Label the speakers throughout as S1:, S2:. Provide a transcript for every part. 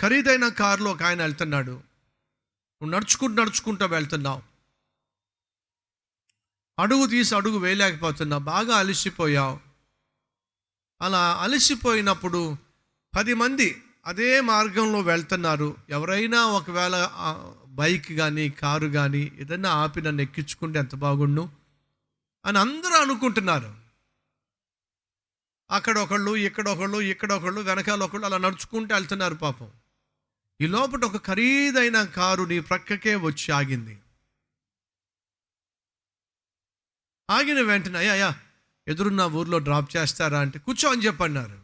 S1: ఖరీదైన కారులో ఒక ఆయన వెళ్తున్నాడు. నువ్వు నడుచుకుంటూ నడుచుకుంటూ వెళ్తున్నావు. అడుగు తీసి అడుగు వేయలేకపోతున్నావు బాగా అలసిపోయావు. అలా అలసిపోయినప్పుడు పది మంది అదే మార్గంలో వెళ్తున్నారు. ఎవరైనా ఒకవేళ బైక్ కానీ కారు కానీ ఏదైనా ఆపి నన్ను ఎక్కించుకుంటే ఎంత బాగుండు? అని అందరూ అనుకుంటున్నారు. అక్కడ ఒకళ్ళు ఇక్కడ ఒకళ్ళు ఇక్కడ ఒకళ్ళు వెనకాల ఒకళ్ళు అలా నడుచుకుంటూ వెళ్తున్నారు పాపం. ఈ లోపల ఒక ఖరీదైన కారు నీ ప్రక్కకే వచ్చి ఆగింది. ఆగిన వెంటనే అయ్యా అయ్యా ఎదురున్న ఊర్లో డ్రాప్ చేస్తారా అంటే కూర్చో అని చెప్పన్నారు.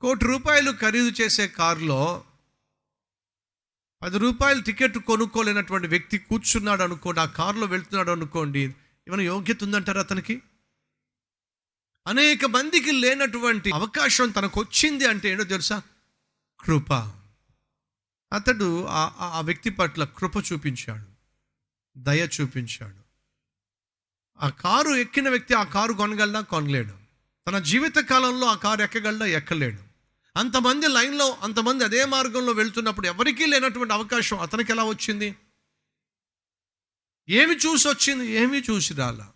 S1: కోటి రూపాయలు ఖరీదు చేసే కారులో పది రూపాయలు టికెట్ కొనుక్కోలేనటువంటి వ్యక్తి కూర్చున్నాడు అనుకోండి ఆ కారులో వెళ్తున్నాడు అనుకోండి ఏమైనా యోగ్యత ఉందంటారా అతనికి? అనేక మందికి లేనటువంటి అవకాశం తనకు వచ్చింది అంటే ఏంటో తెలుసా? కృప. అతడు ఆ- ఆ- వ్యక్తి పట్ల కృప చూపించాడు. దయ చూపించాడు. ఆ కారు ఎక్కిన వ్యక్తి ఆ కారు కొనగలడా? కొనలేడు. తన జీవిత కాలంలో ఆ కారు ఎక్కగలడా? ఎక్కలేడు. అంతమంది లైన్లో అంతమంది అదే మార్గంలో వెళ్తున్నప్పుడు ఎవరికీ లేనటువంటి అవకాశం అతనికి ఎలా వచ్చింది? ఏమి చూసి వచ్చింది? ఏమీ చూసి రాలా.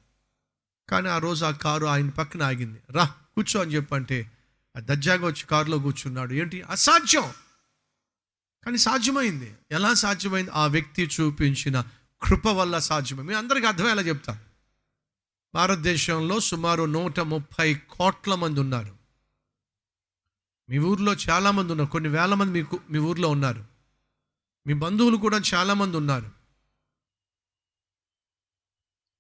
S1: కానీ ఆ రోజు ఆ కారు ఆయన పక్కన ఆగింది. రా కూర్చో అని చెప్పంటే ఆ దజ్జాగా వచ్చి కారులో కూర్చున్నాడు. ఏంటి? అసాధ్యం. కానీ సాధ్యమైంది. ఎలా సాధ్యమైంది? ఆ వ్యక్తి చూపించిన కృప వల్ల సాధ్యమై మీ అందరికీ అర్థమయ్యేలా చెప్తా. భారతదేశంలో సుమారు నూట ముప్పై కోట్ల మంది ఉన్నారు. మీ ఊర్లో చాలామంది ఉన్నారు. కొన్ని వేల మంది మీకు మీ ఊర్లో ఉన్నారు. మీ బంధువులు కూడా చాలామంది ఉన్నారు.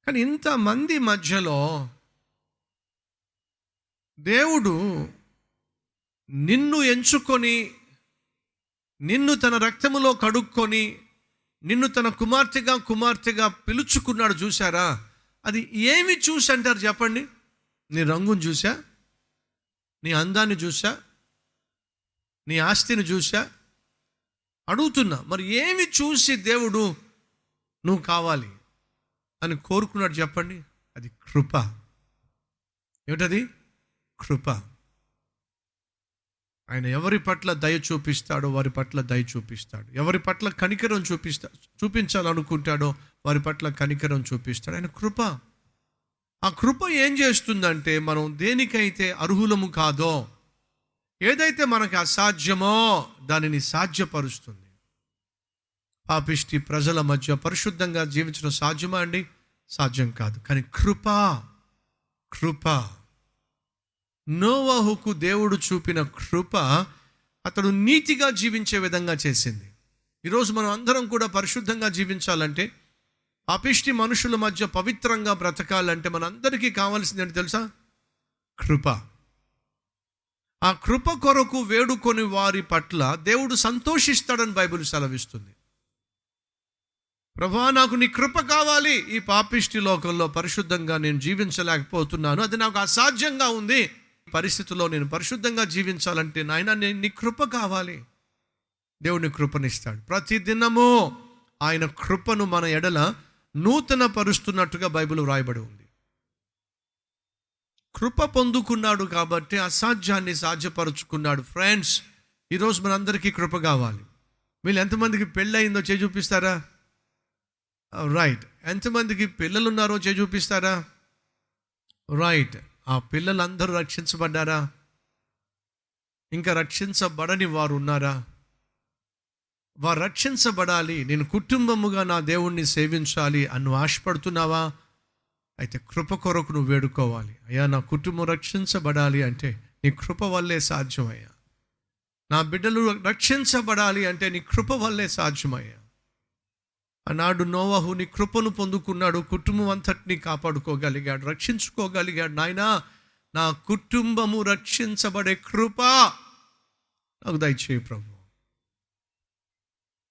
S1: కానీ ఇంతమంది మధ్యలో దేవుడు నిన్ను ఎంచుకొని నిన్ను తన రక్తములో కడుక్కొని నిన్ను తన కుమార్తెగా కుమార్తెగా పిలుచుకున్నాడు చూశారా? అది ఏమి చూసి అంటారు చెప్పండి? నీ రంగును చూసా నీ అందాన్ని చూసా నీ ఆస్తిని చూసా అడుగుతున్నా మరి ఏమి చూసి దేవుడు నువ్వు కావాలి అని కోరుకున్నాడు చెప్పండి? అది కృప. ఏమిటది? కృప. ఆయన ఎవరి పట్ల దయ చూపిస్తాడో వారి పట్ల దయ చూపిస్తాడు. ఎవరి పట్ల కనికరం చూపిస్తా చూపించాలనుకుంటాడో వారి పట్ల కనికరం చూపిస్తాడు. ఆయన కృప. ఆ కృప ఏం చేస్తుందంటే మనం దేనికైతే అర్హులము కాదో ఏదైతే మనకు అసాధ్యమో దానిని సాధ్యపరుస్తుంది. పాపిష్టి ప్రజల మధ్య పరిశుద్ధంగా జీవించడం సాధ్యమా అండి? సాధ్యం కాదు. కానీ కృప కృప. నోవాహుకు దేవుడు చూపిన కృప అతడు నీతిగా జీవించే విధంగా చేసింది. ఈరోజు మనం అందరం కూడా పరిశుద్ధంగా జీవించాలంటే పాపిష్టి మనుషుల మధ్య పవిత్రంగా బ్రతకాలంటే మనందరికీ కావాల్సింది ఏంటి తెలుసా? కృప. ఆ కృప కొరకు వేడుకొని వారి పట్ల దేవుడు సంతోషిస్తాడని బైబిల్ సెలవిస్తుంది. ప్రభా నాకు నీ కృప కావాలి. ఈ పాపిష్టి లోకంలో పరిశుద్ధంగా నేను జీవించలేకపోతున్నాను. అది నాకు అసాధ్యంగా ఉంది. పరిస్థితుల్లో పరిస్థితిలో నేను పరిశుద్ధంగా జీవించాలంటే నాయన నేను నీ కృప కావాలి. దేవుని కృపనిస్తాడు. ప్రతిదినము ఆయన కృపను మన ఎడల నూతన పరుస్తున్నట్టుగా బైబిల్ వ్రాయబడి ఉంది. కృప పొందుకున్నాడు కాబట్టి అసాధ్యాన్ని సాధ్యపరుచుకున్నాడు. ఫ్రెండ్స్ ఈరోజు మనందరికీ కృప కావాలి. వీళ్ళు ఎంతమందికి పెళ్ళయిందో చే చూపిస్తారా? రైట్. ఎంతమందికి పిల్లలున్నారో చే చూపిస్తారా? రైట్. ఆ పిల్లలందరూ రక్షించబడ్డారా? ఇంకా రక్షించబడని వారు ఉన్నారా? వారు రక్షించబడాలి నేను కుటుంబముగా నా దేవుణ్ణి సేవించాలి అని నువ్వు ఆశపడుతున్నావా? అయితే కృప కొరకు నువ్వు వేడుకోవాలి. అయ్యా నా కుటుంబం రక్షించబడాలి అంటే నీ కృప వల్లే సాధ్యమయ్యా. నా బిడ్డలు రక్షించబడాలి అంటే నీ కృప వల్లే సాధ్యమయ్యా. ఆనాడు నోవహు కృపను పొందుకున్నాడు కుటుంబం అంతటిని కాపాడుకోగలిగాడు రక్షించుకోగలిగాడు. నాయనా నా కుటుంబము రక్షించబడే కృప నాకు దయచేయి ప్రభు.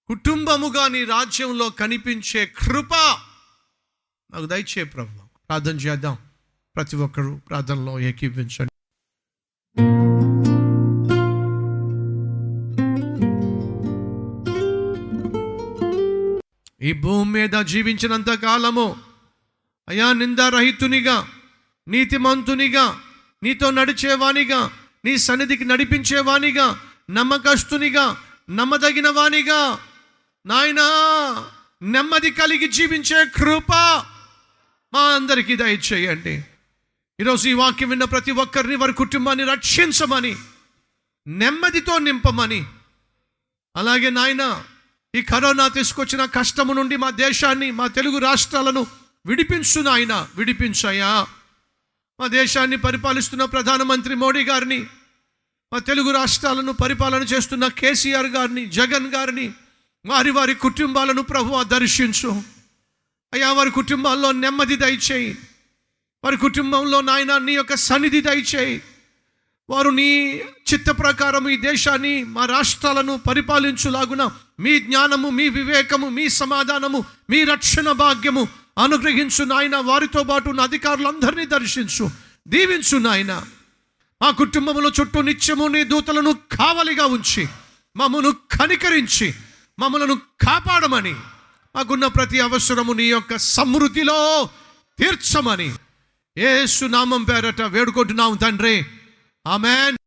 S1: కుటుంబముగా నీ రాజ్యంలో కనిపించే కృప నాకు దయచే ప్రభు. ప్రార్థన చేద్దాం. ప్రతి ఒక్కరూ ప్రార్థనలో ఏకీవించండి భూమి మీద జీవించినంత కాలము అయా నిందారహితునిగా నీతిమంతునిగా నీతో నడిచేవానిగా నీ సన్నిధికి నడిపించేవానిగా నమ్మకస్తునిగా నమ్మదగిన వానిగా నాయనా నెమ్మది కలిగి జీవించే కృప మా అందరికీ దయచేయండి. ఈరోజు ఈ వాక్యం విన్న ప్రతి ఒక్కరిని వారి కుటుంబాన్ని రక్షించమని నెమ్మదితో నింపమని. అలాగే నాయనా ఈ కరోనా తీసుకొచ్చిన కష్టము నుండి మా దేశాన్ని మా తెలుగు రాష్ట్రాలను విడిపించు నాయన విడిపించాయా మా దేశాన్ని పరిపాలిస్తున్న ప్రధానమంత్రి మోడీ గారిని మా తెలుగు రాష్ట్రాలను పరిపాలన చేస్తున్న కేసీఆర్ గారిని జగన్ గారిని వారి వారి కుటుంబాలను ప్రభు దర్శించు. అయ్యా వారి కుటుంబాల్లో నెమ్మది దయచేయి. వారి కుటుంబంలో నాయన నీ యొక్క సన్నిధి దయచేయి. వారు నీ చిత్త ప్రకారం ఈ దేశాన్ని మా రాష్ట్రాలను పరిపాలించులాగున మీ జ్ఞానము మీ వివేకము మీ సమాధానము మీ రక్షణ భాగ్యము అనుగ్రహించు నాయన. వారితో పాటు ఉన్న అధికారులందరినీ దర్శించు దీవించు నాయన. మా కుటుంబంలో చుట్టూ నిత్యము నీ దూతలను కావలిగా ఉంచి మమ్మను కనికరించి మమ్మలను కాపాడమని మాకున్న ప్రతి అవసరము నీ యొక్క సమృద్ధిలో తీర్చమని. ఏ నామం పేరట వేడుకుంటున్నాం తండ్రి. Amen.